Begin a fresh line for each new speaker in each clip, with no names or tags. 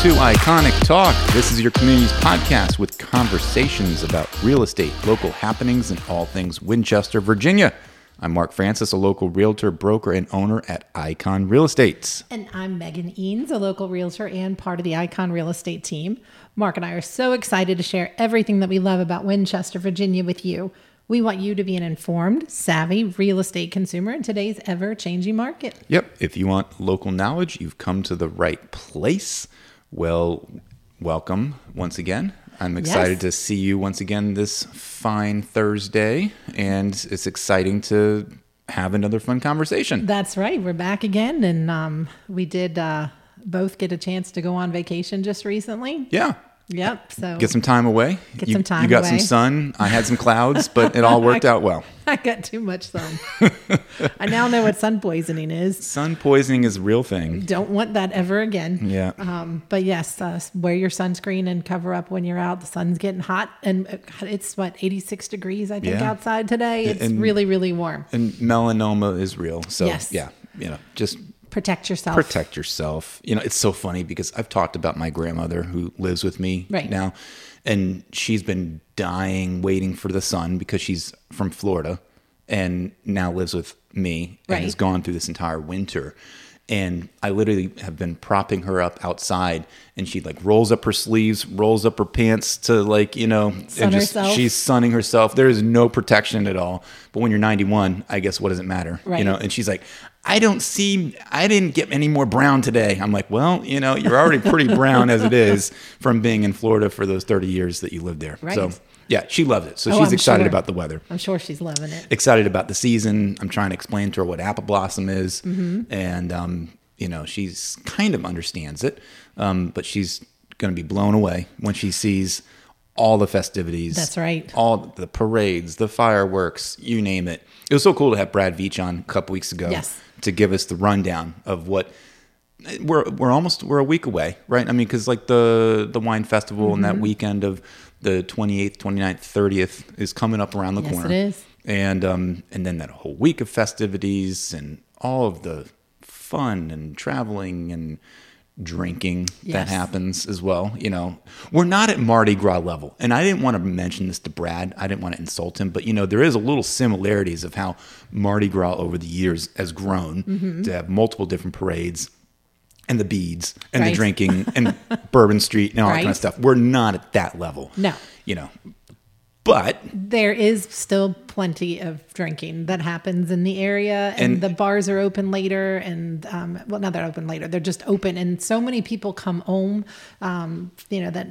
to Iconic Talk. This is your community's podcast with conversations about real estate, local happenings, and all things Winchester, Virginia. I'm Mark Francis, a local realtor, broker, and owner at Icon Real Estate.
And I'm Megan Eanes, a local realtor and part of the Icon Real Estate team. Mark and I are so excited to share everything that we love about Winchester, Virginia with you. We want you to be an informed, savvy real estate consumer in today's ever changing market.
Yep, if you want local knowledge, you've come to the right place. Well, welcome once again. I'm excited
Yes.
to see you once again this fine Thursday, and it's exciting to have another fun conversation.
That's right. We're back again. And um, we did uh, both get a chance to go on vacation just recently.
Yeah,
Yep. So
get some time away.
Get
you,
some time
You got
away.
some sun. I had some clouds, but it all worked out well.
I got too much sun. I now know what sun poisoning is.
Sun poisoning is a real thing.
Don't want that ever again.
Yeah.
Um, but yes, uh, wear your sunscreen and cover up when you're out. The sun's getting hot, and uh, it's what 86 degrees I think
Yeah.
outside today. It's
And-
really really warm.
And melanoma is real. So
Yes.
yeah, you know, just
Protect yourself.
protect yourself. You know, it's so funny because I've talked about my grandmother who lives with me
Right.
now, and she's been dying waiting for the sun because she's from Florida and now lives with me and
Right.
has gone through this entire winter. And I literally have been propping her up outside, and she like rolls up her sleeves, rolls up her pants to like you know,
Sun
and just
herself.
she's sunning herself. There is no protection at all. But when you're 91, I guess what does it matter? You know, and she's like, I don't see, I didn't get any more brown today. I'm like, well, you know, you're already pretty brown as it is from being in Florida for those 30 years that you lived there.
Right.
So, yeah, she loved it. So
Oh,
she's
I'm
excited
sure.
about the weather,
I'm sure she's loving it.
excited about the season. I'm trying to explain to her what apple blossom is.
Mm-hmm.
And, um, you know, she's kind of understands it, um, but she's going to be blown away when she sees all the festivities.
That's right.
All the parades, the fireworks, you name it. It was so cool to have Brad Veach on a couple weeks ago
Yes.
to give us the rundown of what we're we're almost we're a week away, right? I mean, because like the the wine festival and that
Mm-hmm.
weekend of the 28th, 29th, 30th is coming up around the
Yes,
corner.
it is.
And um and then that whole week of festivities and all of the fun and traveling and drinking that happens as well. You know, we're not at Mardi Gras level. And I didn't want to mention this to Brad. I didn't want to insult him, but you know, there is a little similarities of how Mardi Gras over the years has grown
Mm-hmm.
to have multiple different parades and the beads and the drinking and Bourbon Street and all that kind of stuff. We're not at that level.
No.
You know. But
There is still plenty of drinking that happens in the area, and,
And-
the bars are open later. And um, well, not they're open later; they're just open. And so many people come home, um, you know that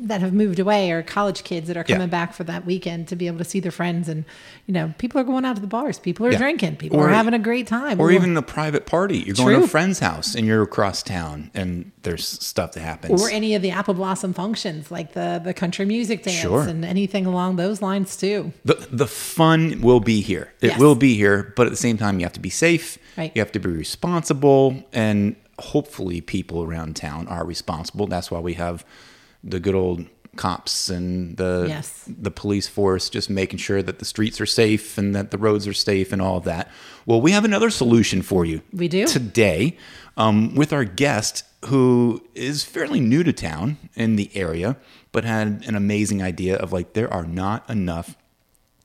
that have moved away, or college kids that are
Yeah.
coming back for that weekend to be able to see their friends. And you know, people are going out to the bars, people are
Yeah.
drinking, people
Or-
are having a great time,
or
Or-
even a private party. You're going to a friend's house and you're across town and there's stuff that happens.
or any of the apple blossom functions, like the the country music dance
Sure.
and anything along those lines too.
the the fun will be here. It
Yes.
will be here, but at the same time, you have to be safe.
Right.
You have to be responsible, and hopefully, people around town are responsible. That's why we have the good old cops and the
Yes.
the police force just making sure that the streets are safe and that the roads are safe and all of that. Well, we have another solution for you.
We do?
today um, with our guest who is fairly new to town in the area, but had an amazing idea of like there are not enough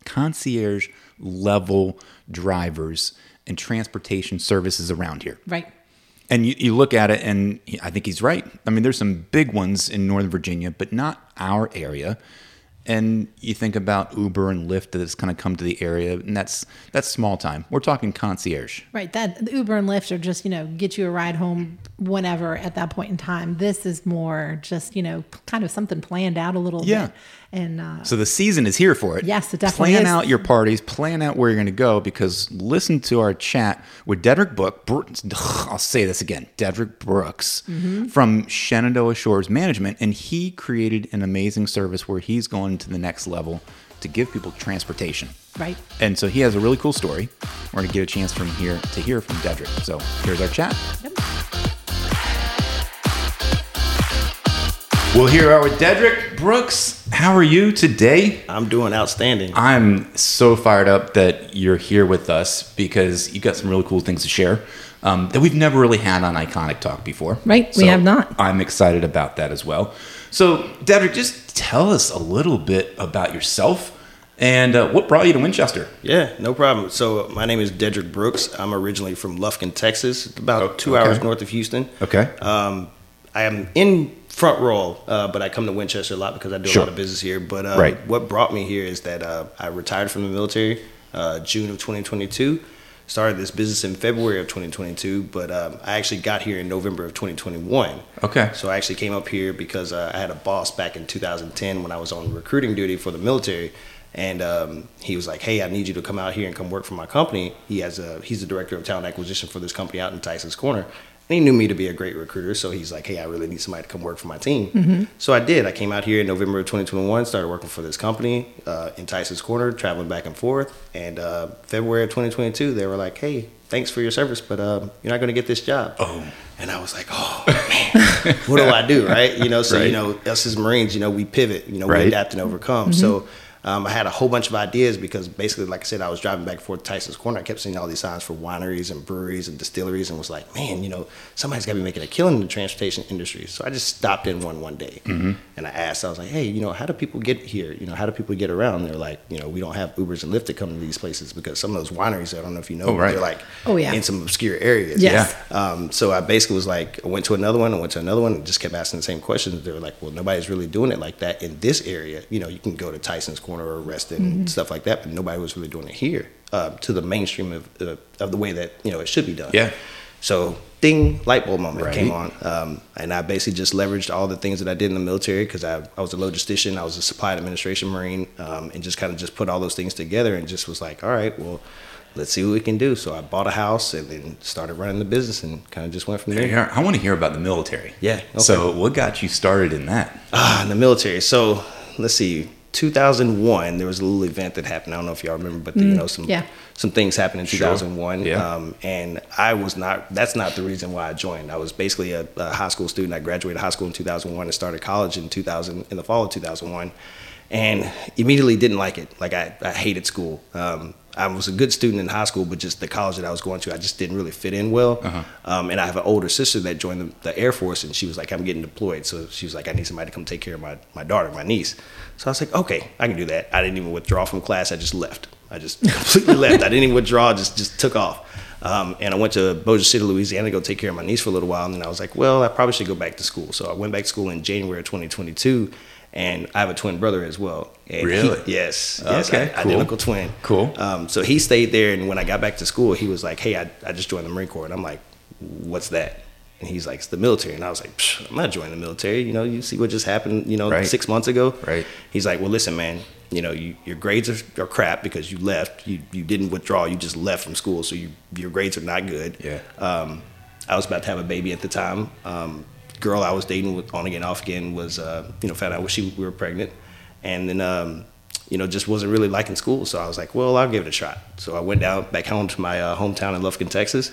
concierge level drivers and transportation services around here.
Right.
And you, you look at it, and he- I think he's right. I mean, there's some big ones in Northern Virginia, but not our area. And you think about Uber and Lyft that has kind of come to the area, and that's that's small time. We're talking concierge.
Right. That the Uber and Lyft are just, you know, get you a ride home whenever at that point in time. This is more just, you know, kind of something planned out a little
Yeah.
bit. And uh,
So the season is here for it.
Yes, it definitely
Plan
is.
out your parties. Plan out where you're going to go because listen to our chat with Dederick Book. Bro- I'll say this again, Dederick Brooks
Mm-hmm.
from Shenandoah Shores Management, and he created an amazing service where he's going to the next level to give people transportation.
right.
And so he has a really cool story. We're going to get a chance from here to hear from Dederick. So here's our chat.
Yep.
Well, here we are with Dederick Brooks How are you today?
I'm doing outstanding.
I'm so fired up that you're here with us because you got some really cool things to share um, that we've never really had on Iconic Talk before.
Right, we have not.
I'm excited about that as well. So, Dederick, just tell us a little bit about yourself and uh, what brought you to Winchester.
Yeah, no problem. So my name is Dederick Brooks. I'm originally from Lufkin, Texas, about two
okay.
hours north of Houston.
Okay.
Um, I am in Front Royal, uh, but I come to Winchester a lot because I do
Sure.
a lot of business here. But uh,
Right.
what brought me here is that uh, I retired from the military uh, June of 2022. Started this business in February of 2022, but um, I actually got here in November of 2021.
Okay.
So I actually came up here because uh, I had a boss back in 2010 when I was on recruiting duty for the military, and um, he was like, "Hey, I need you to come out here and come work for my company." He has a he's the director of talent acquisition for this company out in Tyson's Corner. And he knew me to be a great recruiter, so he's like, "Hey, I really need somebody to come work for my team." So I did. I came out here in November of 2021, started working for this company uh, in Tyson's Corner, traveling back and forth. And uh, February of 2022, they were like, "Hey, thanks for your service, but um, you're not going to get this job."
Oh.
And I was like, "Oh man, what do I do?" Right? You know, so
Right.
you know, us as Marines, you know, we pivot. You know,
Right.
we adapt and overcome. So. Um, I had a whole bunch of ideas because basically, like I said, I was driving back and forth to Tyson's Corner. I kept seeing all these signs for wineries and breweries and distilleries, and was like, man, you know, somebody's got to be making a killing in the transportation industry. So I just stopped in one one day,
Mm-hmm.
and I asked, I was like, hey, you know, how do people get here? You know, how do people get around? They're like, you know, we don't have Ubers and Lyft to come to these places because some of those wineries, I don't know if you know,
Oh, right.
they're like
Oh, yeah.
in some obscure areas.
Yes.
Um, so I basically was like, I went to another one, I went to another one, and just kept asking the same questions. They were like, well, nobody's really doing it like that in this area. You know, you can go to Tyson's Corner or Reston and stuff like that, but nobody was really doing it here uh, to the mainstream of, uh, of the way that, you know, it should be done.
Yeah.
So, ding, light bulb moment
Right.
came on. Um, and I basically just leveraged all the things that I did in the military because I, I was a logistician, I was a supply administration Marine, um, and just kind of just put all those things together and just was like, all right, well, let's see what we can do. So I bought a house and then started running the business and kind of just went from there.
Here, I want to hear about the military.
Yeah, okay.
So, what got you started in that?
Ah, in the military. So let's see. 2001, there was a little event that happened. I don't know if y'all remember, but you know some
yeah.
some things happened in
Sure.
2001.
Yeah.
Um, and I was not. That's not the reason why I joined. I was basically a, a high school student. I graduated high school in 2001 and started college in 2000 in the fall of 2001, and immediately didn't like it. Like I, I hated school. Um, I was a good student in high school, but just the college that I was going to, I just didn't really fit in well. Um, and I have an older sister that joined the, the Air Force, and she was like, "I'm getting deployed," so she was like, "I need somebody to come take care of my my daughter, my niece." So I was like, "Okay, I can do that." I didn't even withdraw from class. I just left. I just completely left. I didn't even withdraw. Just just took off. Um, and I went to Bossier City, Louisiana, to go take care of my niece for a little while. And then I was like, "Well, I probably should go back to school." So I went back to school in January of 2022. And I have a twin brother as well. And he-
Really?
yes. Yes.
Okay,
I-
cool.
Identical twin.
Cool.
Um, so he stayed there, and when I got back to school, he was like, "Hey, I, I just joined the Marine Corps," and I'm like, "What's that?" And he's like, "It's the military," and I was like, Psh, "I'm not joining the military. You know, you see what just happened, you know,
Right.
six months ago."
Right.
He's like, "Well, listen, man. You know, you, your grades are, are crap because you left. You you didn't withdraw. You just left from school, so you, your grades are not good."
Yeah.
Um, I was about to have a baby at the time. Um, girl I was dating with on again, off again was, uh, you know, found out she we were pregnant, and then, um, you know, just wasn't really liking school. So I was like, well, I'll give it a shot. So I went down back home to my uh, hometown in Lufkin, Texas,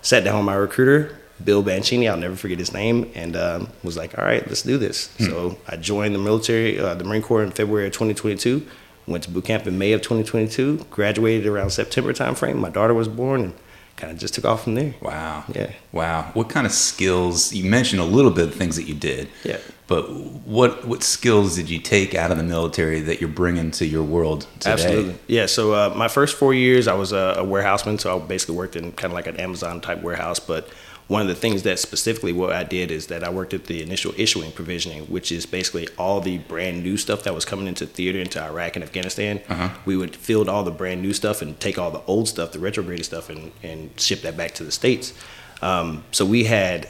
sat down with my recruiter, Bill Banchini. I'll never forget his name, and um, was like, all right, let's do this. So I joined the military, uh, the Marine Corps in February of 2022. Went to boot camp in May of 2022. Graduated around September timeframe. My daughter was born, and kind of just took off from there.
Wow.
Yeah.
Wow. What kind of skills? You mentioned a little bit of things that you did.
Yeah.
But what what skills did you take out of the military that you're bringing to your world today?
Absolutely. Yeah. So uh, my first four years, I was a, a warehouseman. So I basically worked in kind of like an Amazon type warehouse. But one of the things that specifically what I did is that I worked at the initial issuing provisioning, which is basically all the brand new stuff that was coming into theater into Iraq and Afghanistan. We would field all the brand new stuff and take all the old stuff, the retrograded stuff, and, and ship that back to the States. Um, so we had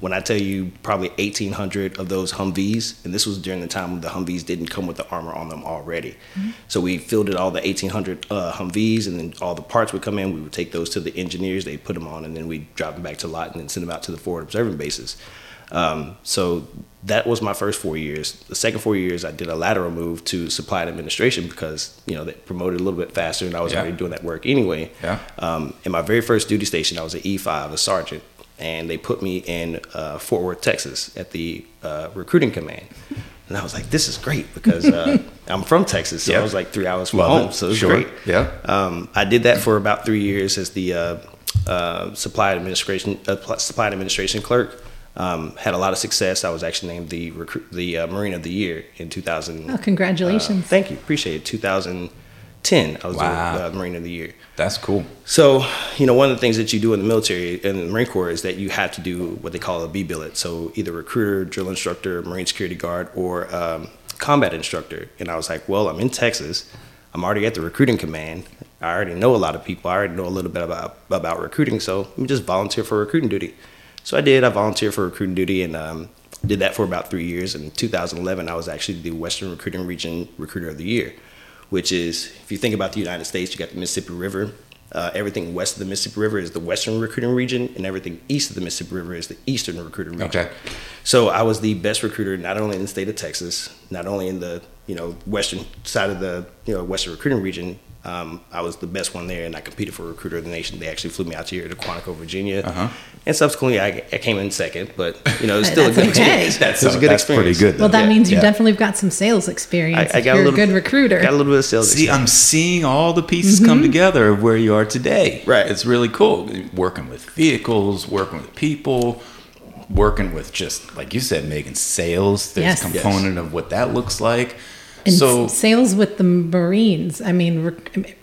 when I tell you probably 1,800 of those Humvees, and this was during the time when the Humvees didn't come with the armor on them already. So we fielded all the 1,800 uh, Humvees, and then all the parts would come in. We would take those to the engineers, they put them on, and then we'd drop them back to lot and then send them out to the forward observing bases. Um, so that was my first four years. The second four years, I did a lateral move to supply and administration because you know they promoted a little bit faster, and I was
Yeah.
already doing that work anyway.
Yeah.
Um, in my very first duty station, I was an E5, a sergeant, and they put me in uh, Fort Worth, Texas, at the uh, recruiting command. And I was like, this is great because uh, I'm from Texas, so
Yeah.
I was like three hours from
Love
home,
it.
so it was
Sure.
great.
Yeah.
Um, I did that for about three years as the uh, uh, supply administration uh, supply administration clerk. Um, had a lot of success. I was actually named the recruit, the uh, Marine of the Year in 2000.
Oh, congratulations.
Uh, thank you, appreciate it. 2010, I was
Wow.
the uh, Marine of the Year.
That's cool.
So, you know, one of the things that you do in the military in the Marine Corps is that you have to do what they call a B billet. So, either recruiter, drill instructor, Marine security guard, or um, combat instructor. And I was like, well, I'm in Texas. I'm already at the recruiting command. I already know a lot of people. I already know a little bit about about recruiting. So, let me just volunteer for recruiting duty. So I did. I volunteered for recruiting duty and um, did that for about three years. In 2011, I was actually the Western Recruiting Region Recruiter of the Year, which is, if you think about the United States, you got the Mississippi River. Uh, everything west of the Mississippi River is the Western Recruiting Region, and everything east of the Mississippi River is the Eastern Recruiting Region.
Okay.
So I was the best recruiter, not only in the state of Texas, not only in the you know western side of the you know Western Recruiting Region. Um, I was the best one there, and I competed for Recruiter of the Nation. They actually flew me out here to Quantico, Virginia,
Uh-huh.
and subsequently I, I came in second. But you know, it's still a good
okay.
experience.
That's-
it a good
that's
experience.
pretty good,
well, that
Yeah.
means you
Yeah.
definitely have got some sales experience.
I, I
if
got
you're
a little
a good recruiter.
Got a little bit of sales.
See,
experience.
I'm seeing all the pieces come together of where you are today.
Right.
It's really cool. Working with vehicles, working with people, working with just like you said, making sales. There's
Yes.
a component of what that looks like.
And
so
sales with the Marines. I mean, rec- I mean,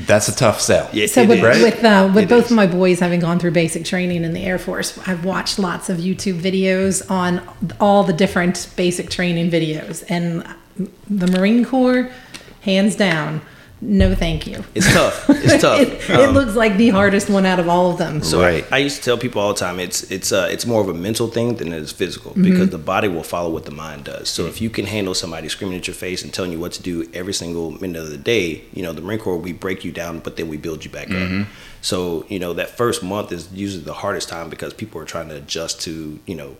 that's a tough sell.
Yeah,
so with,
is.
Right?
with, uh, with both
is.
of my boys having gone through basic training in the Air Force, I've watched lots of YouTube videos on all the different basic training videos, and the Marine Corps, hands down, no thank you.
It's tough. It's tough.
it,
Um,
it looks like the hardest one out of all of them.
So
Right.
I, I used to tell people all the time it's it's uh, it's more of a mental thing than it is physical
Mm-hmm.
because the body will follow what the mind does. So if you can handle somebody screaming at your face and telling you what to do every single minute of the day, you know the Marine Corps we break you down, but then we build you back up. So you know that first month is usually the hardest time because people are trying to adjust to you know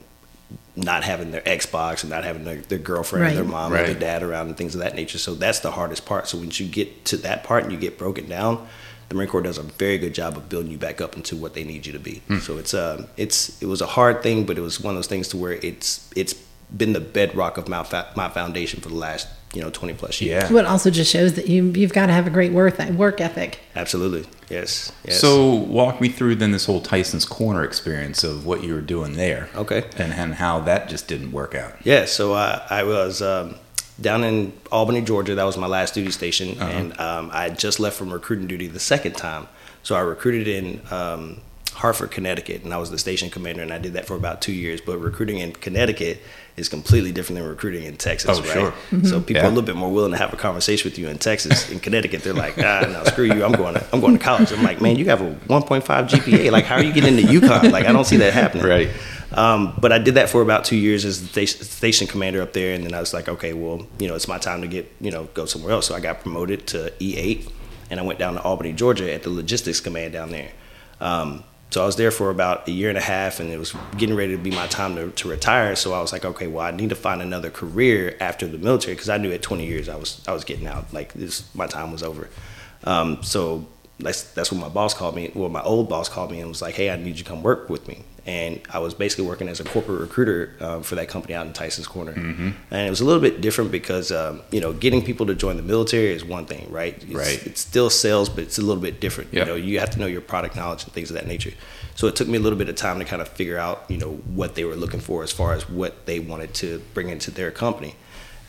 not having their Xbox and not having their, their girlfriend or their
Right.
mom or their dad around and things of that nature. So that's the hardest part. So once you get to that part and you get broken down, the Marine Corps does a very good job of building you back up into what they need you to be. So it's um it's it was a hard thing, but it was one of those things to where it's it's been the bedrock of my fa- my foundation for the last you know twenty plus years.
Yeah.
What also just shows that you you've got to have a great work work ethic.
Absolutely. Yes. yes.
So walk me through then this whole Tyson's Corner experience of what you were doing there.
Okay.
And, and how that just didn't work out.
Yeah, so uh, I was um, down in Albany, Georgia. That was my last duty station,
Uh-huh.
and um, I had just left from recruiting duty the second time. So I recruited in um, Hartford, Connecticut, and I was the station commander, and I did that for about two years. But recruiting in Connecticut is completely different than recruiting in Texas,
Oh,
right?
sure.
So people
Yeah.
are a little bit more willing to have a conversation with you in Texas. In Connecticut, they're like, ah, no, screw you. I'm going to I'm going to college. I'm like, man, you have a 1.5 GPA. Like, how are you getting into UConn? Like, I don't see that happening.
Right.
Um, but I did that for about two years as the station, station commander up there, and then I was like, okay, well, you know, it's my time to get, you know, go somewhere else. So I got promoted to E8, and I went down to Albany, Georgia, at the logistics command down there. Um, so I was there for about a year and a half, and it was getting ready to be my time to, to retire. So I was like, okay, well, I need to find another career after the military because I knew at 20 years I was I was getting out. Like this, my time was over. Um, so that's that's when my boss called me. Well, my old boss called me and was like, "Hey, I need you to come work with me." And I was basically working as a corporate recruiter um, for that company out in Tyson's Corner. And it was a little bit different because um, you know getting people to join the military is one thing, right? It's,
Right.
It's still sales, but it's a little bit different.
Yep.
You know, you have to know your product knowledge and things of that nature. So it took me a little bit of time to kind of figure out, you know, what they were looking for as far as what they wanted to bring into their company.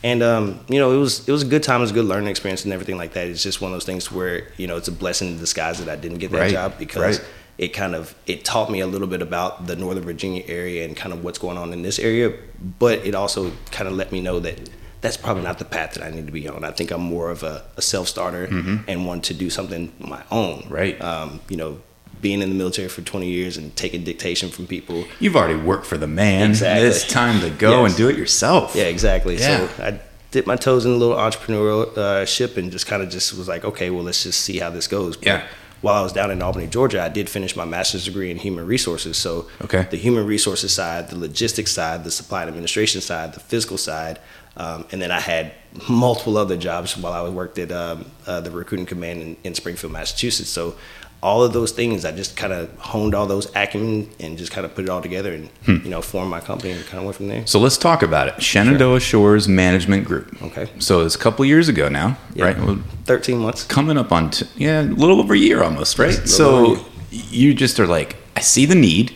And um, you know, it was it was a good time, it was a good learning experience and everything like that. It's just one of those things where you know it's a blessing in disguise that I didn't get that
Right,
job because
right.
It kind of it taught me a little bit about the Northern Virginia area and kind of what's going on in this area. But it also kind of let me know that that's probably not the path that I need to be on. I think I'm more of a, a self starter and want to do something my own.
Mm-hmm. Right.
Um, you know, being in the military for 20 years and taking dictation from people.
You've already worked for the man.
Exactly.
It's time to go
Yes.
and do it yourself.
Yeah, exactly.
Yeah.
So I dipped my toes in a little entrepreneurial uh, ship and just kind of just was like, okay, well, let's just see how this goes. But
Yeah.
While I was down in Albany, Georgia, I did finish my master's degree in human resources. So
Okay.
the human resources side, the logistics side, the supply and administration side, the physical side, um, and then I had multiple other jobs while I worked at um, uh, the recruiting command in, in Springfield, Massachusetts. So all of those things, I just kind of honed all those acumen and just kind of put it all together and
Hmm.
you know formed my company and kind of went from there.
So let's talk about it. Shenandoah Shores Management Group.
Okay.
So it's a couple years ago now,
Yeah.
right? Well,
Thirteen months.
coming up on t- yeah, a little over a year almost, right?
Yes, a little over a
So you just are like, I see the need.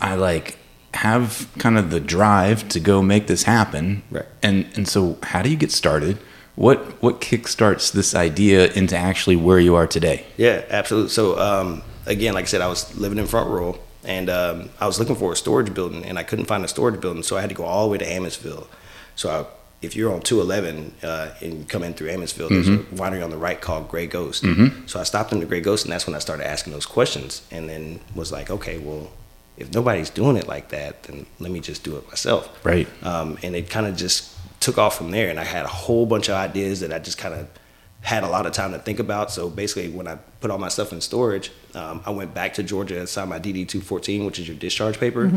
I like have kind of the drive to go make this happen.
Right.
And and so how do you get started? What what kickstarts this idea into actually where you are today?
Yeah, absolutely. So um, again, like I said, I was living in Front Royal, and um, I was looking for a storage building, and I couldn't find a storage building, so I had to go all the way to Amissville. So I, if you're on 211 uh, and you come in through Amissville, there's a winery on the right called Gray Ghost. So I stopped in the Gray Ghost, and that's when I started asking those questions, and then was like, okay, well, if nobody's doing it like that, then let me just do it myself.
Right.
Um, and it kind of just took off from there. And I had a whole bunch of ideas that I just kind of had a lot of time to think about. So basically, when I put all my stuff in storage, um, I went back to Georgia and signed my DD 214, which is your discharge paper.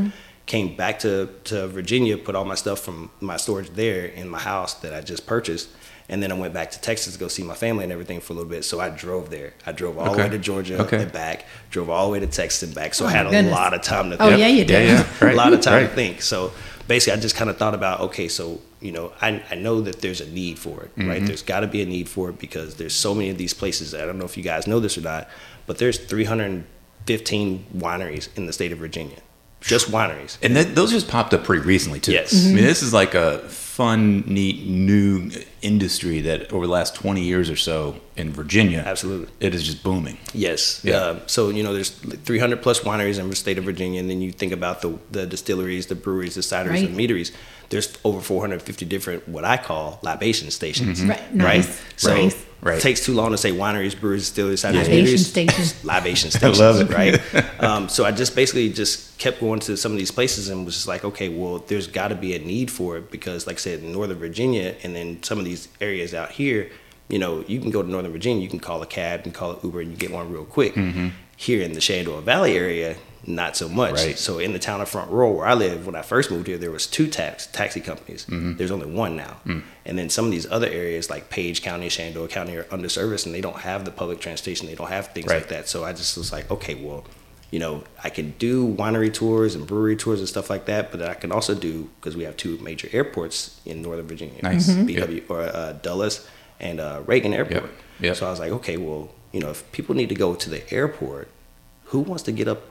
Came back to, to Virginia, put all my stuff from my storage there in my house that I just purchased. And then I went back to Texas to go see my family and everything for a little bit. So I drove there. I drove all the way to Georgia
Okay.
and back, drove all the way to Texas and back. So
Oh
I had a
goodness.
lot of time to
Oh,
think
yeah, you
Yeah,
did.
yeah. Right.
a lot of time
right.
to think. So basically, I just kind of thought about okay, so you know, I, I know that there's a need for it,
Mm-hmm.
right? There's got to be a need for it because there's so many of these places. I don't know if you guys know this or not, but there's 315 wineries in the state of Virginia, just wineries.
And that, those just popped up pretty recently too.
Yes.
I mean, this is like a fun, neat, new industry that over the last 20 years or so in Virginia,
Absolutely.
it is just booming.
Yes.
Yeah.
Uh, so you know, there's 300 plus wineries in the state of Virginia, and then you think about the the distilleries, the breweries, the cideries, and
Right.
meaderies. There's over 450 different what I call libation stations.
Right, nice,
So
nice.
Mm-hmm. Right.
it takes too long to say wineries, breweries, distilleries, cideries,
Libation
meaderies.
station.
libation stations.
love it.
Right. um, so I just basically just kept going to some of these places and was just like, okay, well, there's got to be a need for it because, like I said, in Northern Virginia and then some of these areas out here, you know, you can go to Northern Virginia, you can call a cab and call it Uber and you get one real quick. Here in the Shenandoah Valley area, not so much.
Right.
So in the town of Front Royal where I live, when I first moved here, there was two tax taxi companies. There's only one now. And then some of these other areas like Page County, Shenandoah County are underserviced and they don't have the public transportation. They don't have things
Right.
like that. So I just was like, okay, well, you know, I can do winery tours and brewery tours and stuff like that, but I can also do because we have two major airports in Northern Virginia,
Nice. Mhm.
BW or uh, Dulles and uh, Reagan Airport.
Yep.
So I was like, okay, well, you know, if people need to go to the airport, who wants to get up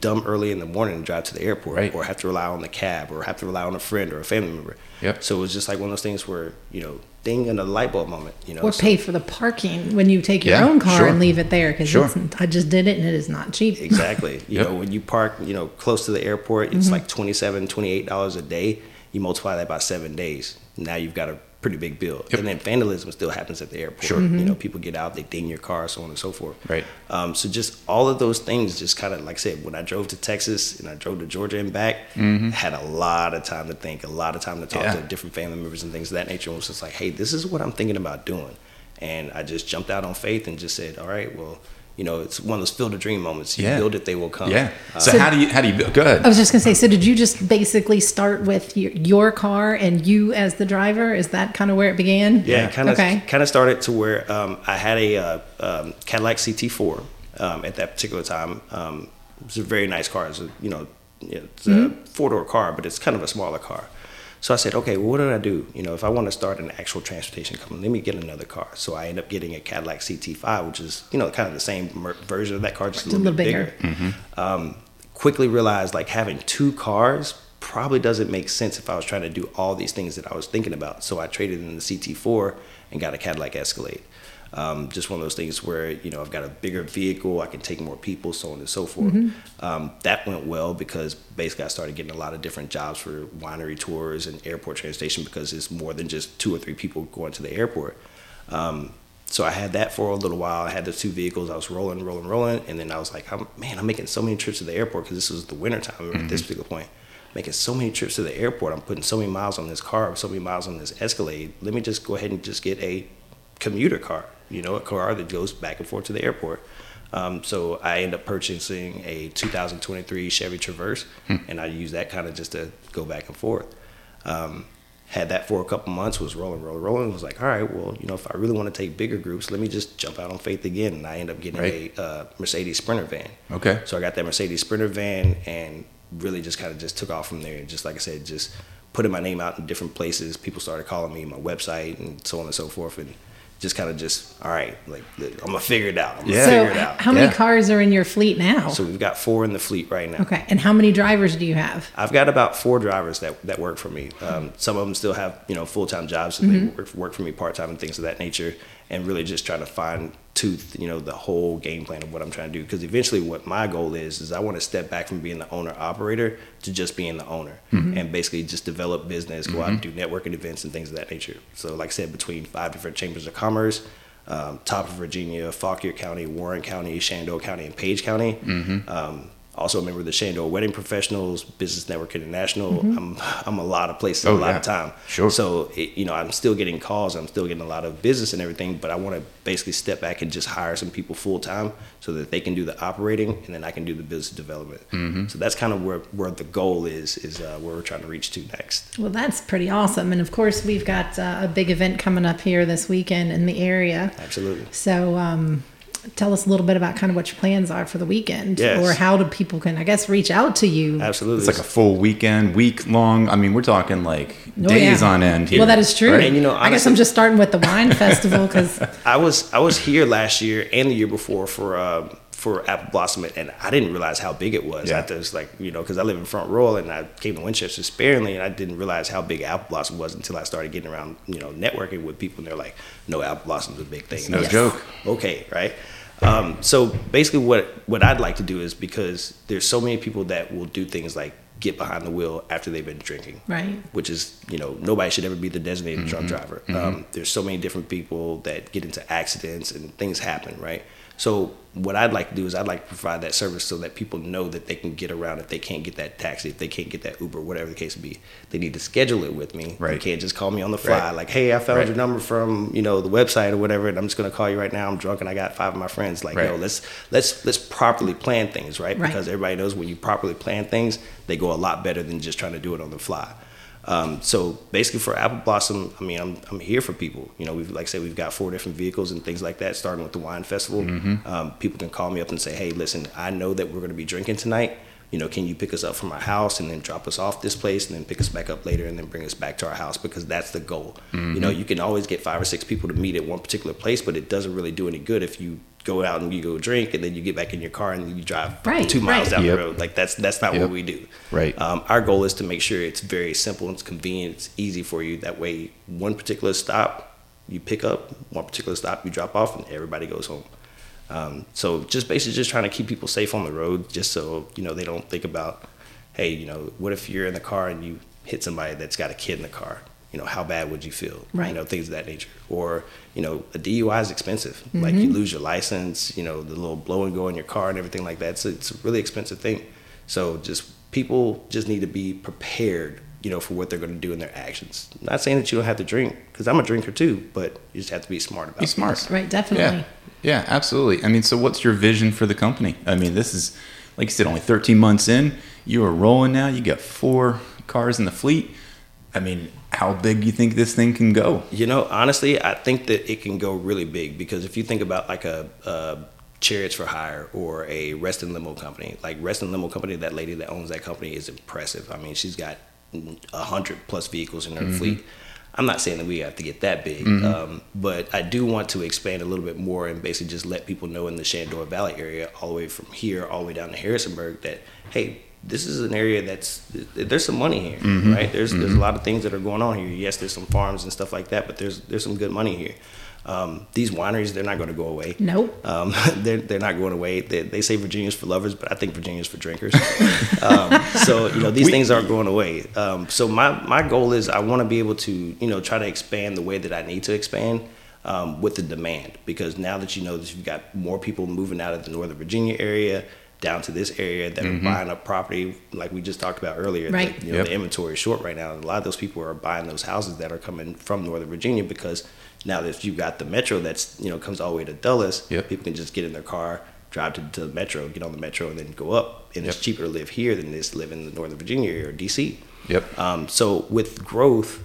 dumb early in the morning and drive to the airport,
Right.
or have to rely on the cab, or have to rely on a friend or a family member?
Yep.
So it was just like one of those things where you know, ding, and a light bulb moment. You know,
Or
so-
pay for the parking when you take your
Yeah,
own car
sure.
and leave it there because
Sure.
I just did it and it is not cheap.
Exactly. You
Yep.
know, when you park, you know, close to the airport, it's
Mm-hmm.
like 27 $28 a day. You multiply that by seven days. Now you've got a pretty big bill.
Yep.
And then vandalism still happens at the airport.
Sure.
You
Mm-hmm.
know, people get out, they ding your car, so on and so forth.
Right.
Um, so just all of those things, just kind of like I said, when I drove to Texas and I drove to Georgia and back, had a lot of time to think, a lot of time to talk
Mm-hmm. Yeah.
to different family members and things of that nature. And was just like, hey, this is what I'm thinking about doing. And I just jumped out on faith and just said, all right, well, you know, it's one of those field of dream moments. You
Yeah.
build it, they will come.
Yeah.
Uh,
So,
So-
how do you how do you go ahead?
I was just gonna say. So, did you just basically start with your, your car and you as the driver? Is that kind of where it began?
Yeah, kind of
Okay.
kind of started to where um, I had a uh, um, Cadillac CT4 um, at that particular time. Um, it was a very nice car. It's a, you know, it's a four door car, but it's kind of a smaller car. So I said, okay, well, what do I do? You know, if I want to start an actual transportation company, let me get another car. So I end up getting a Cadillac CT5, which is you know kind of the same mer- version of that car, just a
Just a
little, bit
little
bigger.
bigger.
Um, quickly realized like having two cars probably doesn't make sense if I was trying to do all these things that I was thinking about. So I traded in the CT4 and got a Cadillac Escalade. Um, just one of those things where you know I've got a bigger vehicle, I can take more people, so on and so forth. Um, that went well because basically I started getting a lot of different jobs for winery tours and airport transportation because it's more than just two or three people going to the airport. Um, so I had that for a little while. I had the two vehicles. I was rolling, rolling, rolling, and then I was like, I'm, "Man, I'm making so many trips to the airport because this was the winter time at this particular point. Making so many trips to the airport. I'm putting so many miles on this car, so many miles on this Escalade. Let me just go ahead and just get a commuter car. You know, a car that goes back and forth to the airport. Um, so I end up purchasing a 2023 Chevy Traverse, and I use that kind of just to go back and forth. Um, had that for a couple months, was rolling, rolling, rolling. Was like, all right, well, you know, if I really want to take bigger groups, let me just jump out on faith again. And I end up getting
Right.
a uh, Mercedes Sprinter van.
Okay.
So I got that Mercedes Sprinter van and really just kind of just took off from there. And just like I said, just putting my name out in different places. People started calling me my website and so on and so forth. And just kind of just, all right, like I'm gonna figure it out. I'm gonna
Yeah.
figure
So,
it out.
how many
Yeah.
cars are in your fleet now?
So we've got four in the fleet right now.
okay, and how many drivers do you have?
I've got about four drivers that, that work for me. Um, some of them still have you know full time jobs, so
Mm-hmm.
they work, work for me part time and things of that nature. And really just trying to fine tooth you know the whole game plan of what I'm trying to do. Because eventually, what my goal is is I want to step back from being the owner operator to just being the owner,
Mm-hmm.
and basically just develop business, go out and do networking events and things of that nature. So like I said, between five different chambers of commerce. Um, top of Virginia, Fauquier County, Warren County, Shenandoah County, and Page County. Um, also a member of the Shenandoah Wedding Professionals, Business Network International. I'm I'm a lot of places,
Oh,
a lot
yeah.
of time.
Sure.
So it, you know, I'm still getting calls. I'm still getting a lot of business and everything. But I want to basically step back and just hire some people full time so that they can do the operating and then I can do the business development.
Mm-hmm.
So that's kind of where where the goal is is uh, where we're trying to reach to next.
Well, that's pretty awesome. And of course, we've got uh, a big event coming up here this weekend in the area.
Absolutely.
So, um, tell us a little bit about kind of what your plans are for the weekend,
Yes.
or how do people can, I guess, reach out to you.
Absolutely.
It's like a full weekend, week long. I mean, we're talking like
Oh,
days
yeah.
on end here.
Well, that is true.
right?
And, you know,
I guess I'm just starting with the wine festival because
I was I was here last year and the year before for um, for Apple Blossom, and I didn't realize how big it was.
Yeah.
I was like, you know, because I live in Front Royal and I came to Winchester sparingly, and I didn't realize how big Apple Blossom was until I started getting around, you know, networking with people, and they're like, "No, Apple Blossom's a big thing."
no
And I was
joke.
Okay, right. Um, so basically, what what I'd like to do is because there's so many people that will do things like get behind the wheel after they've been drinking
right.
which is you know nobody should ever be the designated
Mm-hmm.
drunk driver. Um, there's so many different people that get into accidents and things happen, right? So what I'd like to do is I'd like to provide that service so that people know that they can get around if they can't get that taxi, if they can't get that Uber, whatever the case may be. They need to schedule it with me.
Right.
You can't just call me on the fly
Right.
like, hey, I found
Right.
your number from you know the website or whatever, and I'm just gonna call you right now. I'm drunk and I got five of my friends. Like,
Right.
yo, let's let's let's properly plan things, right?
Right.
Because everybody knows when you properly plan things, they go a lot better than just trying to do it on the fly. Um, so basically, for Apple Blossom, I mean, I'm, I'm here for people. You know, we've like I said, we've got four different vehicles and things like that. Starting with the wine festival, um, people can call me up and say, "Hey, listen, I know that we're going to be drinking tonight. You know, can you pick us up from our house and then drop us off this place and then pick us back up later and then bring us back to our house because that's the goal. You know, you can always get five or six people to meet at one particular place, but it doesn't really do any good if you go out and you go drink and then you get back in your car and you drive
Right,
two miles
right.
down
Yep.
the road. Like that's that's not
Yep.
what we do.
Right.
Um, our goal is to make sure it's very simple, it's convenient, it's easy for you. That way, one particular stop you pick up, one particular stop you drop off, and everybody goes home. Um, so just basically just trying to keep people safe on the road, just so you know they don't think about, hey, you know, what if you're in the car and you hit somebody that's got a kid in the car? You know, how bad would you feel?
Right.
You know, things of that nature. Or you know, a DUI is expensive. Like you lose your license, you know, the little blow and go in your car and everything like that. So it's a really expensive thing. So just people just need to be prepared, you know, for what they're going to do in their actions. Not saying that you don't have to drink, because I'm a drinker too, but you just have to be smart about it.
Be
it.
smart.
Right, definitely.
Yeah. Yeah, absolutely. I mean, so what's your vision for the company? I mean, this is, like you said, only 13 months in. You are rolling now. You got four cars in the fleet. I mean, how big do you think this thing can go?
You know, honestly, I think that it can go really big because if you think about like a, a Chariots for Hire or a Reston Limo company, like Reston Limo company, that lady that owns that company is impressive. I mean, she's got a hundred plus vehicles in her mm-hmm. fleet. I'm not saying that we have to get that big, mm-hmm. um, but I do want to expand a little bit more and basically just let people know in the Shenandoah Valley area, all the way from here, all the way down to Harrisonburg, that hey, this is an area that's there's some money here, mm-hmm. right? There's there's a lot of things that are going on here. Yes, there's some farms and stuff like that, but there's there's some good money here. Um, these wineries, they're not going to go away.
Nope.
Um, they're, they're not going away. They, they say Virginia's for lovers, but I think Virginia's for drinkers. um, so, you know, these things aren't going away. Um, so my, my goal is I want to be able to, you know, try to expand the way that I need to expand um, with the demand. Because now that you know that you've got more people moving out of the Northern Virginia area down to this area that are buying up property, like we just talked about earlier, that,
Right.
you know,
Yep.
the inventory is short right now. And a lot of those people are buying those houses that are coming from Northern Virginia because now if you've got the metro that's, you know, comes all the way to Dulles,
Yep.
people can just get in their car, drive to, to the metro, get on the metro, and then go up. And it's cheaper to live here than it is to live in the Northern Virginia area or DC.
Yep.
Um, so with growth,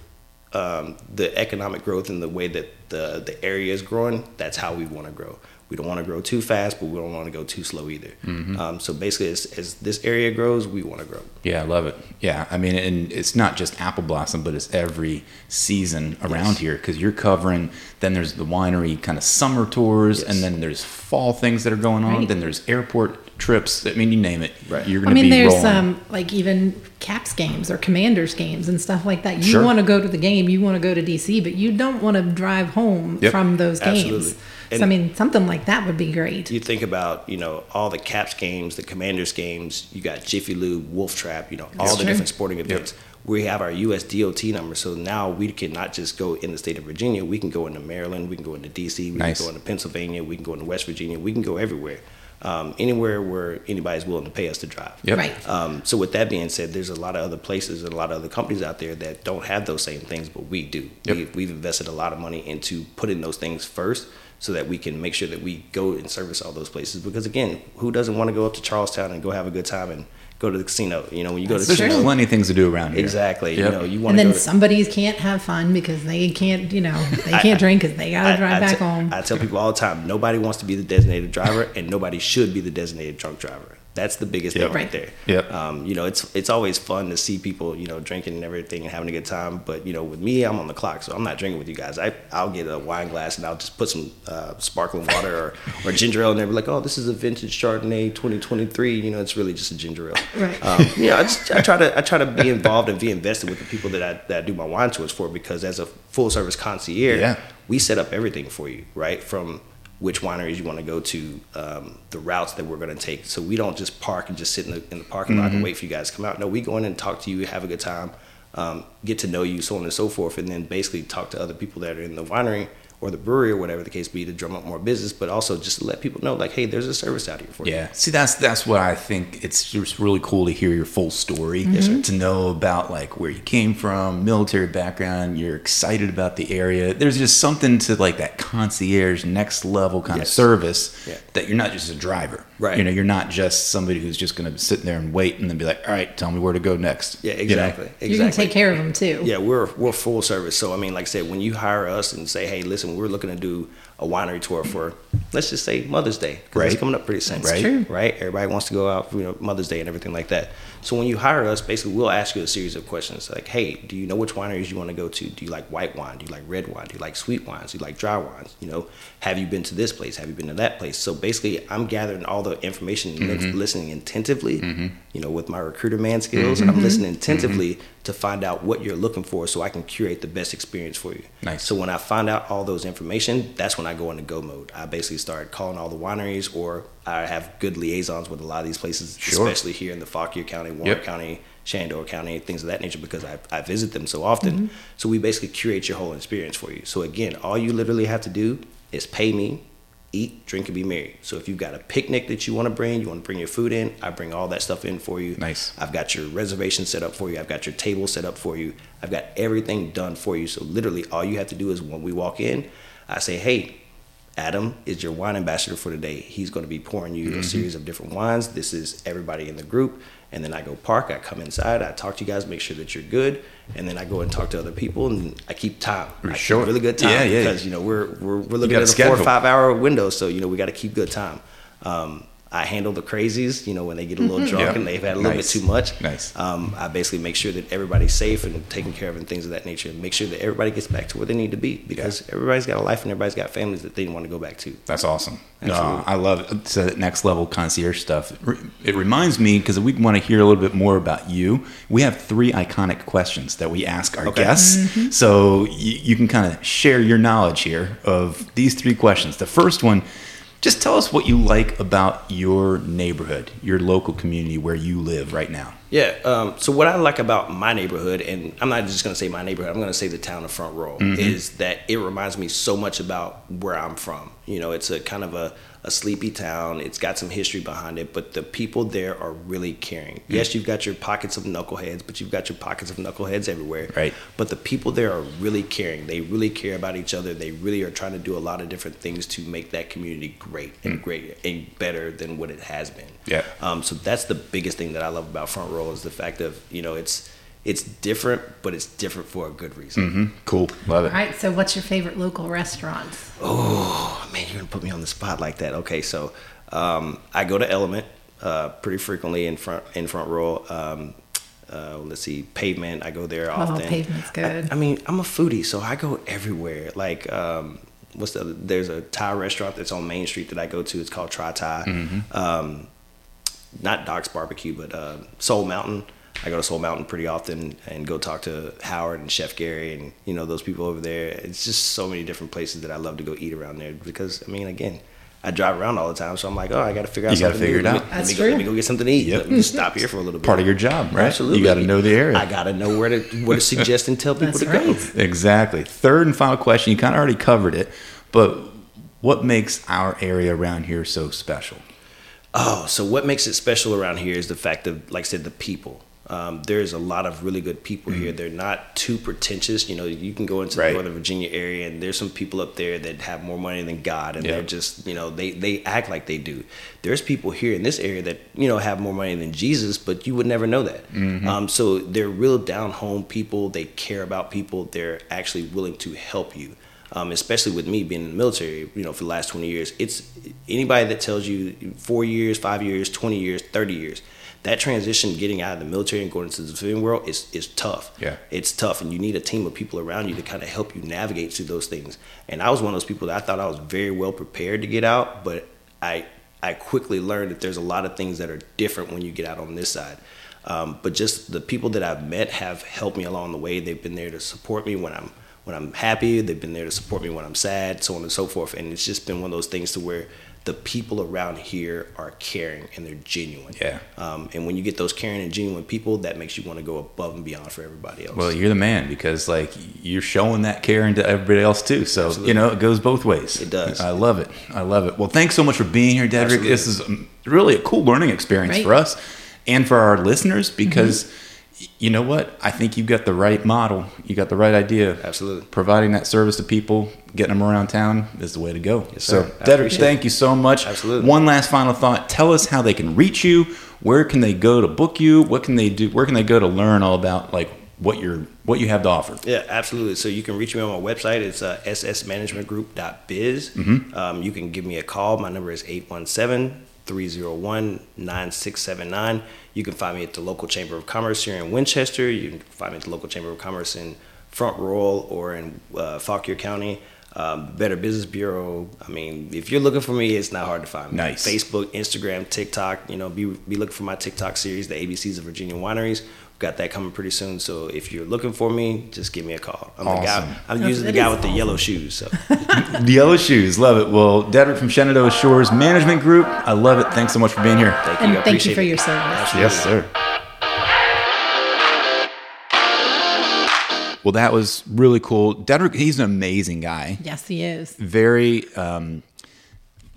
um, the economic growth and the way that the the area is growing, that's how we want to grow. We don't want to grow too fast, but we don't want to go too slow either.
Mm-hmm.
Um, so basically, as, as this area grows, we want to grow.
Yeah, I love it. Yeah, I mean, and it's not just apple blossom, but it's every season around
Yes.
here because you're covering. Then there's the winery kind of summer tours,
Yes.
and then there's fall things that are going on.
Right.
Then there's airport trips. I mean, you name it.
Right.
You're going to be.
I mean,
be
there's
rolling.
um like even Caps games or Commanders games and stuff like that. You
Sure.
want to go to the game, you want to go to DC, but you don't want to drive home
Yep.
from those games.
Absolutely.
So I mean, something like that would be great.
You think about you know all the Caps games, the Commanders games. You got Jiffy Lube, Wolf Trap. You know all
That's
the
true.
different sporting events. We have our U.S. DOT number, so now we can not just go in the state of Virginia. We can go into Maryland. We can go into D.C. We
Nice.
can go into Pennsylvania. We can go into West Virginia. We can go everywhere, um, anywhere where anybody's willing to pay us to drive.
Yep.
Right.
Um, so with that being said, there's a lot of other places and a lot of other companies out there that don't have those same things, but we do.
Yep.
We, we've invested a lot of money into putting those things first, so that we can make sure that we go and service all those places. Because again, who doesn't want to go up to Charles Town and go have a good time and go to the casino? You know, when you go to the
There's
casino,
plenty of things to do around here.
exactly.
Yep.
You know, you want to
And
to
then.
To,
somebody's can't have fun because they can't, you know, they can't drink because they got to
I-
drive
I
back
te-
home.
I tell people all the time, nobody wants to be the designated driver, and nobody should be the designated drunk driver. That's the biggest
Yep.
thing right,
Right.
there.
Yep.
Um, you know, it's it's always fun to see people, you know, drinking and everything and having a good time. But you know, with me, I'm on the clock, so I'm not drinking with you guys. I I'll get a wine glass and I'll just put some uh, sparkling water or, or ginger ale in there. Be like, oh, this is a vintage Chardonnay 2023. You know, it's really just a ginger ale.
Right.
Um, you know, I just I try to I try to be involved and be invested with the people that I that I do my wine tours for because as a full service concierge,
Yeah.
we set up everything for you, right? From which wineries you want to go to, um, the routes that we're going to take. So we don't just park and just sit in the, in the parking lot
Mm-hmm.
and wait for you guys to come out. No, we go in and talk to you, have a good time, um, get to know you, so on and so forth, and then basically talk to other people that are in the winery or the brewery or whatever the case be to drum up more business, but also just to let people know, like, hey, there's a service out here for you.
Yeah. See, that's that's what I think. It's just really cool to hear your full story.
sir.
To know about like where you came from, military background. You're excited about the area. There's just something to like that concierge, next level kind of service
Yeah.
that you're not just a driver.
Right.
You know, you're not just somebody who's just going to sit there and wait and then be like, all right, tell me where to go next.
Yeah,
You know?
exactly. exactly.
You can take care of them too.
Yeah, we're we're full service. So I mean, like I said, when you hire us and say, "Hey, listen, we're looking to do a winery tour for, let's just say Mother's Day, because
Right.
it's coming up pretty soon,
That's
right?
true.
Right? Everybody wants to go out for you know Mother's Day and everything like that. So when you hire us, basically, we'll ask you a series of questions like, "Hey, do you know which wineries you want to go to? Do you like white wine? Do you like red wine? Do you like sweet wines? Do you like dry wines? You know, have you been to this place? Have you been to that place?" So basically, I'm gathering all the information
Mm-hmm.
listening attentively. You know, with my recruiter man skills, and I'm listening attentively
Mm-hmm.
To find out what you're looking for, so I can curate the best experience for you.
Nice.
So when I find out all those information, that's when I go into go mode. I basically start calling all the wineries, or I have good liaisons with a lot of these places,
Sure.
especially here in the Fauquier County, Warren
Yep.
County, Shenandoah County, things of that nature, because I, I visit them so often. Mm-hmm. So we basically curate your whole experience for you. So again, all you literally have to do is pay me, eat, drink, and be merry. So if you've got a picnic that you want to bring, you want to bring your food in, I bring all that stuff in for you.
Nice.
I've got your reservation set up for you. I've got your table set up for you. I've got everything done for you. So literally, all you have to do is when we walk in, I say, "Hey, Adam is your wine ambassador for today. He's going to be pouring you
Mm-hmm.
a series of different wines. This is everybody in the group." And then I go park. I come inside. I talk to you guys, make sure that you're good, and then I go and talk to other people, and I keep time. I
Sure.
really good time
Yeah, yeah.
because you know we're we're, we're looking at
a
a four or five hour window, so you know we got to keep good time. Um, I handle the crazies, you know, when they get a little drunk
Yeah.
and they've had a little
Nice.
bit too much.
Nice.
Um, I basically make sure that everybody's safe and taken care of and things of that nature. And make sure that everybody gets back to where they need to be because everybody's got a life and everybody's got families that they want to go back to.
That's awesome. No,
Absolutely.
I love it. So that next level concierge stuff. It reminds me because we want to hear a little bit more about you. We have three iconic questions that we ask our
Okay.
guests. So you, you can kind of share your knowledge here of these three questions. The first one, just tell us what you like about your neighborhood, your local community where you live right now.
Yeah. Um, so what I like about my neighborhood, and I'm not just going to say my neighborhood, I'm going to say the town of Front Royal, is that it reminds me so much about where I'm from. You know, it's a kind of a, a sleepy town. It's got some history behind it, but the people there are really caring. Yes, you've got your pockets of knuckleheads, but you've got your pockets of knuckleheads everywhere.
Right.
But the people there are really caring. They really care about each other. They really are trying to do a lot of different things to make that community great and great and better than what it has been.
Yeah.
Um, so that's the biggest thing that I love about Front Royal is the fact of you know it's it's different, but it's different for a good reason.
Mm-hmm. Cool. Love it.
All right. So, what's your favorite local restaurant?
Oh man, you're gonna put me on the spot like that. Okay, so um, I go to Element uh, pretty frequently in front in Front Royal. Um, uh, let's see, Pavement. I go there often.
Oh, Pavement's good.
I, I, mean, I'm a foodie, so I go everywhere. Like, um, what's the? There's a Thai restaurant that's on Main Street that I go to. It's called Try Thai.
Mm-hmm.
Um, not Doc's Barbecue, but uh, Soul Mountain. I go to Soul Mountain pretty often and go talk to Howard and Chef Gary and you know those people over there. It's just so many different places that I love to go eat around there because I mean again, I drive around all the time, so I'm like, oh, I got to figure out.
You gotta figure
new.
it
Let
out.
me, let,
That's
me go, let me go get something to eat.
Yep.
Let me just stop here for a little bit.
Part of your job, right?
Absolutely.
You got to know the area.
I got to know where to where to suggest and tell people
That's
to go.
Exactly. Third and final question. You kind of already covered it, but what makes our area around here so special?
Oh, so what makes it special around here is the fact of, like I said, the people. Um, there's a lot of really good people here. They're not too pretentious. You know, you can go into
Mm-hmm. Right.
the Northern Virginia area, and there's some people up there that have more money than God, and
Yeah.
they're just, you know, they they act like they do. There's people here in this area that you know have more money than Jesus, but you would never know that.
Mm-hmm.
Um, so they're real down home people. They care about people. They're actually willing to help you. Um, especially with me being in the military, you know, for the last 20 years, it's anybody that tells you four years, five years, 20 years, 30 years, that transition getting out of the military and going into the civilian world is, is tough.
Yeah.
It's tough, and you need a team of people around you to kind of help you navigate through those things. And I was one of those people that I thought I was very well prepared to get out, but I I quickly learned that there's a lot of things that are different when you get out on this side. Um, but just the people that I've met have helped me along the way. They've been there to support me when I'm when I'm happy. They've been there to support me when I'm sad, so on and so forth. And it's just been one of those things to where the people around here are caring and they're genuine.
Yeah.
Um, and when you get those caring and genuine people, that makes you want to go above and beyond for everybody else.
Well, you're the man because like you're showing that caring to everybody else too. So
Absolutely.
you know it goes both ways.
It does.
I love it. I love it. Well, thanks so much for being here, Dederick.
Absolutely.
This is um, really a cool learning experience
Right.
for us and for our listeners because
Mm-hmm.
You know what? I think you've got the right model. You got the right idea.
Absolutely.
Providing that service to people, getting them around town is the way to go.
Yes,
so.
Dederick,
thank you so much.
Absolutely.
One last final thought. Tell us how they can reach you. Where can they go to book you? What can they do? Where can they go to learn all about like what you're what you have to offer?
Yeah, absolutely. So you can reach me on my website. It's uh, ssmanagementgroup.biz.
Mm-hmm.
Um, you can give me a call. My number is 817 301 9679. You can find me at the local Chamber of Commerce here in Winchester. You can find me at the local Chamber of Commerce in Front Royal or in uh, Fauquier County. Um, Better Business Bureau. I mean, if you're looking for me, it's not hard to find me.
Nice.
Facebook, Instagram, TikTok. You know, be be looking for my TikTok series, the ABCs of Virginia Wineries. We've got that coming pretty soon. So if you're looking for me, just give me a call. I'm the guy. I'm
That's-
usually the guy
is
with the yellow shoes. So
The Yellow Shoes, love it. Well, Dederick from Shenandoah Shores Management Group, I love it. Thanks so much for being here.
thank you.
And
I
thank you for
it.
your service.
Absolutely.
Yes, sir. Well, that was really cool. Dederick, he's an amazing guy.
Yes, he is.
Very, um,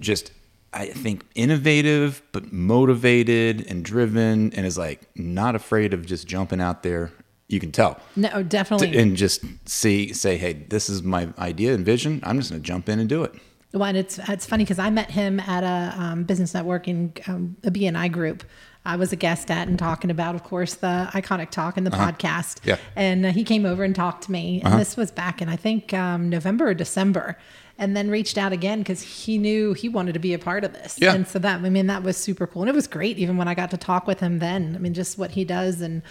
just, I think, innovative, but motivated and driven, and is like not afraid of just jumping out there. You can tell.
No, definitely.
And just see, say, hey, this is my idea and vision. I'm just going to jump in and do it.
Well, and it's it's funny because I met him at a um, business networking um, a BNI group. I was a guest at and talking about, of course, the iconic talk and the podcast.
Uh-huh. Yeah. Uh-huh.
And uh, he came over and talked to me, and this was back in I think um, November or December, and then reached out again because he knew he wanted to be a part of this.
Yeah.
And so that I mean that was super cool, and it was great even when I got to talk with him then. I mean, just what he does and.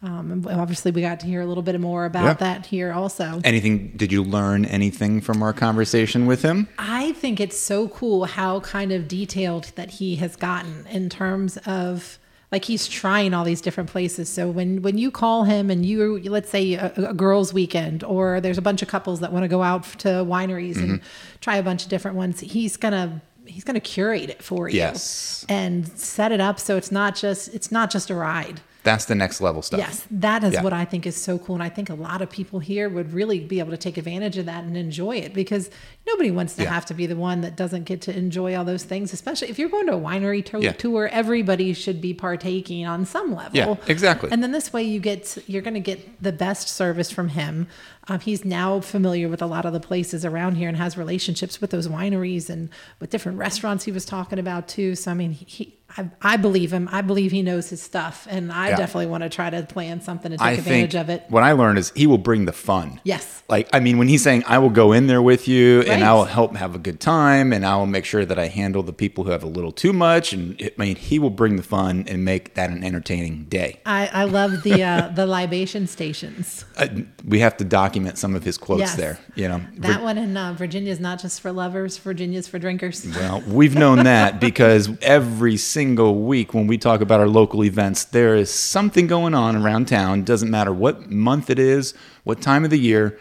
Um, obviously, we got to hear a little bit more about
Yeah.
that here also.
Anything? Did you learn anything from our conversation with him?
I think it's so cool how kind of detailed that he has gotten in terms of like he's trying all these different places. So when when you call him and you let's say a, a girls' weekend or there's a bunch of couples that want to go out to wineries and try a bunch of different ones, he's gonna he's gonna curate it for you
Yes.
and set it up so it's not just it's not just a ride.
That's the next level stuff.
Yes, that is
Yeah.
what I think is so cool. And I think a lot of people here would really be able to take advantage of that and enjoy it because, nobody wants to
Yeah.
have to be the one that doesn't get to enjoy all those things, especially if you're going to a winery to-
Yeah.
tour. Everybody should be partaking on some level.
Yeah, exactly.
And then this way, you get you're going to get the best service from him. Um, he's now familiar with a lot of the places around here and has relationships with those wineries and with different restaurants he was talking about too. So I mean, he. I, I believe him. I believe he knows his stuff, and I
Yeah.
definitely want to try to plan something to take
I
advantage of it.
what I learned is he will bring the fun.
Yes.
Like, I mean, when he's saying, I will go in there with you and I will help have a good time and I will make sure that I handle the people who have a little too much. And I mean, he will bring the fun and make that an entertaining day.
I, I love the uh, the libation stations.
Uh, we have to document some of his quotes
Yes.
there. You know,
That one in uh, Virginia is not just for lovers. Virginia's for drinkers.
Well, we've known that because every single week when we talk about our local events, there is something going on around town. Doesn't matter what month it is, what time of the year,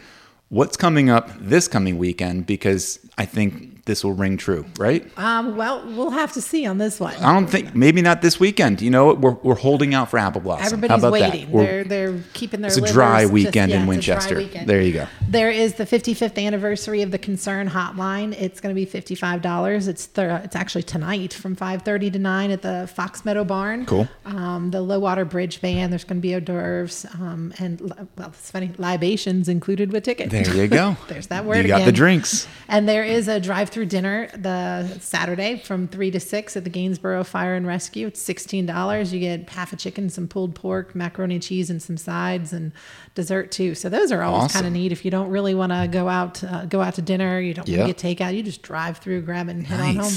what's coming up this coming weekend, because I think this will ring true, right?
Um, well, we'll have to see on this one.
I don't think, maybe not this weekend. You know? We're, we're holding out for Apple Blossom. How
Everybody's
about
waiting. They're they're keeping their.
it's a dry
just-
weekend
yeah,
in
it's a dry
Winchester.
weekend.
There you go.
There is the 55th anniversary of the Concern Hotline. It's going to be $55. It's th- it's actually tonight from 5:30 to 9 at the Fox Meadow Barn.
Cool.
Um, the Low Water Bridge Band. There's going to be hors d'oeuvres um, and well, it's funny libations included with tickets.
There you go.
There's that word
You got the drinks.
And there is a drive-through dinner the Saturday from three to six at the Gainesboro Fire and Rescue. It's sixteen dollars. You get half a chicken, some pulled pork, macaroni and cheese, and some sides and dessert too. So those are always
Awesome.
kind of neat. If you don't really want to go out, uh, go out to dinner, you don't
Yeah.
want to get takeout. You just drive through, grab it, and head on home.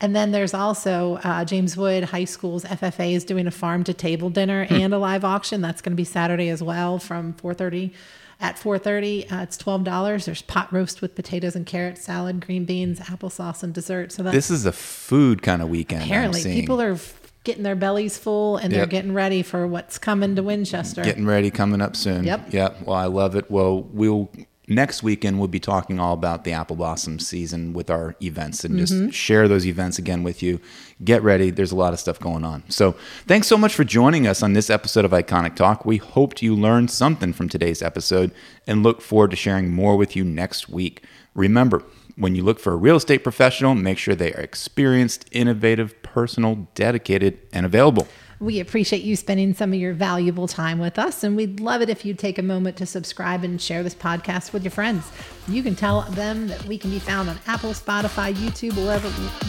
And then there's also uh, James Wood High School's FFA is doing a farm to table dinner
Hmm.
and a live auction. That's going to be Saturday as well from 4:30. At 4:30, uh, it's twelve dollars. There's pot roast with potatoes and carrots, salad, green beans, applesauce, and dessert. So that's
This is a food kind of weekend. I'm
apparently people are f- getting their bellies full and they're getting ready for what's coming to Winchester.
Getting ready, coming up soon.
Yep.
Yep. Well, I love it. Well, we'll next weekend we'll be talking all about the apple blossom season with our events and
Mm-hmm.
just share those events again with you. Get ready. There's a lot of stuff going on. So thanks so much for joining us on this episode of Iconic Talk. We hoped you learned something from today's episode and look forward to sharing more with you next week. Remember, when you look for a real estate professional, make sure they are experienced, innovative, personal, dedicated, and available.
We appreciate you spending some of your valuable time with us, and we'd love it if you'd take a moment to subscribe and share this podcast with your friends. You can tell them that we can be found on Apple, Spotify, YouTube, wherever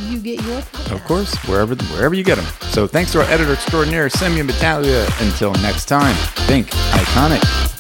you get your podcast.
Of course, wherever wherever you get them. So thanks to our editor extraordinaire, Semyon Battaglia. Until next time, think iconic.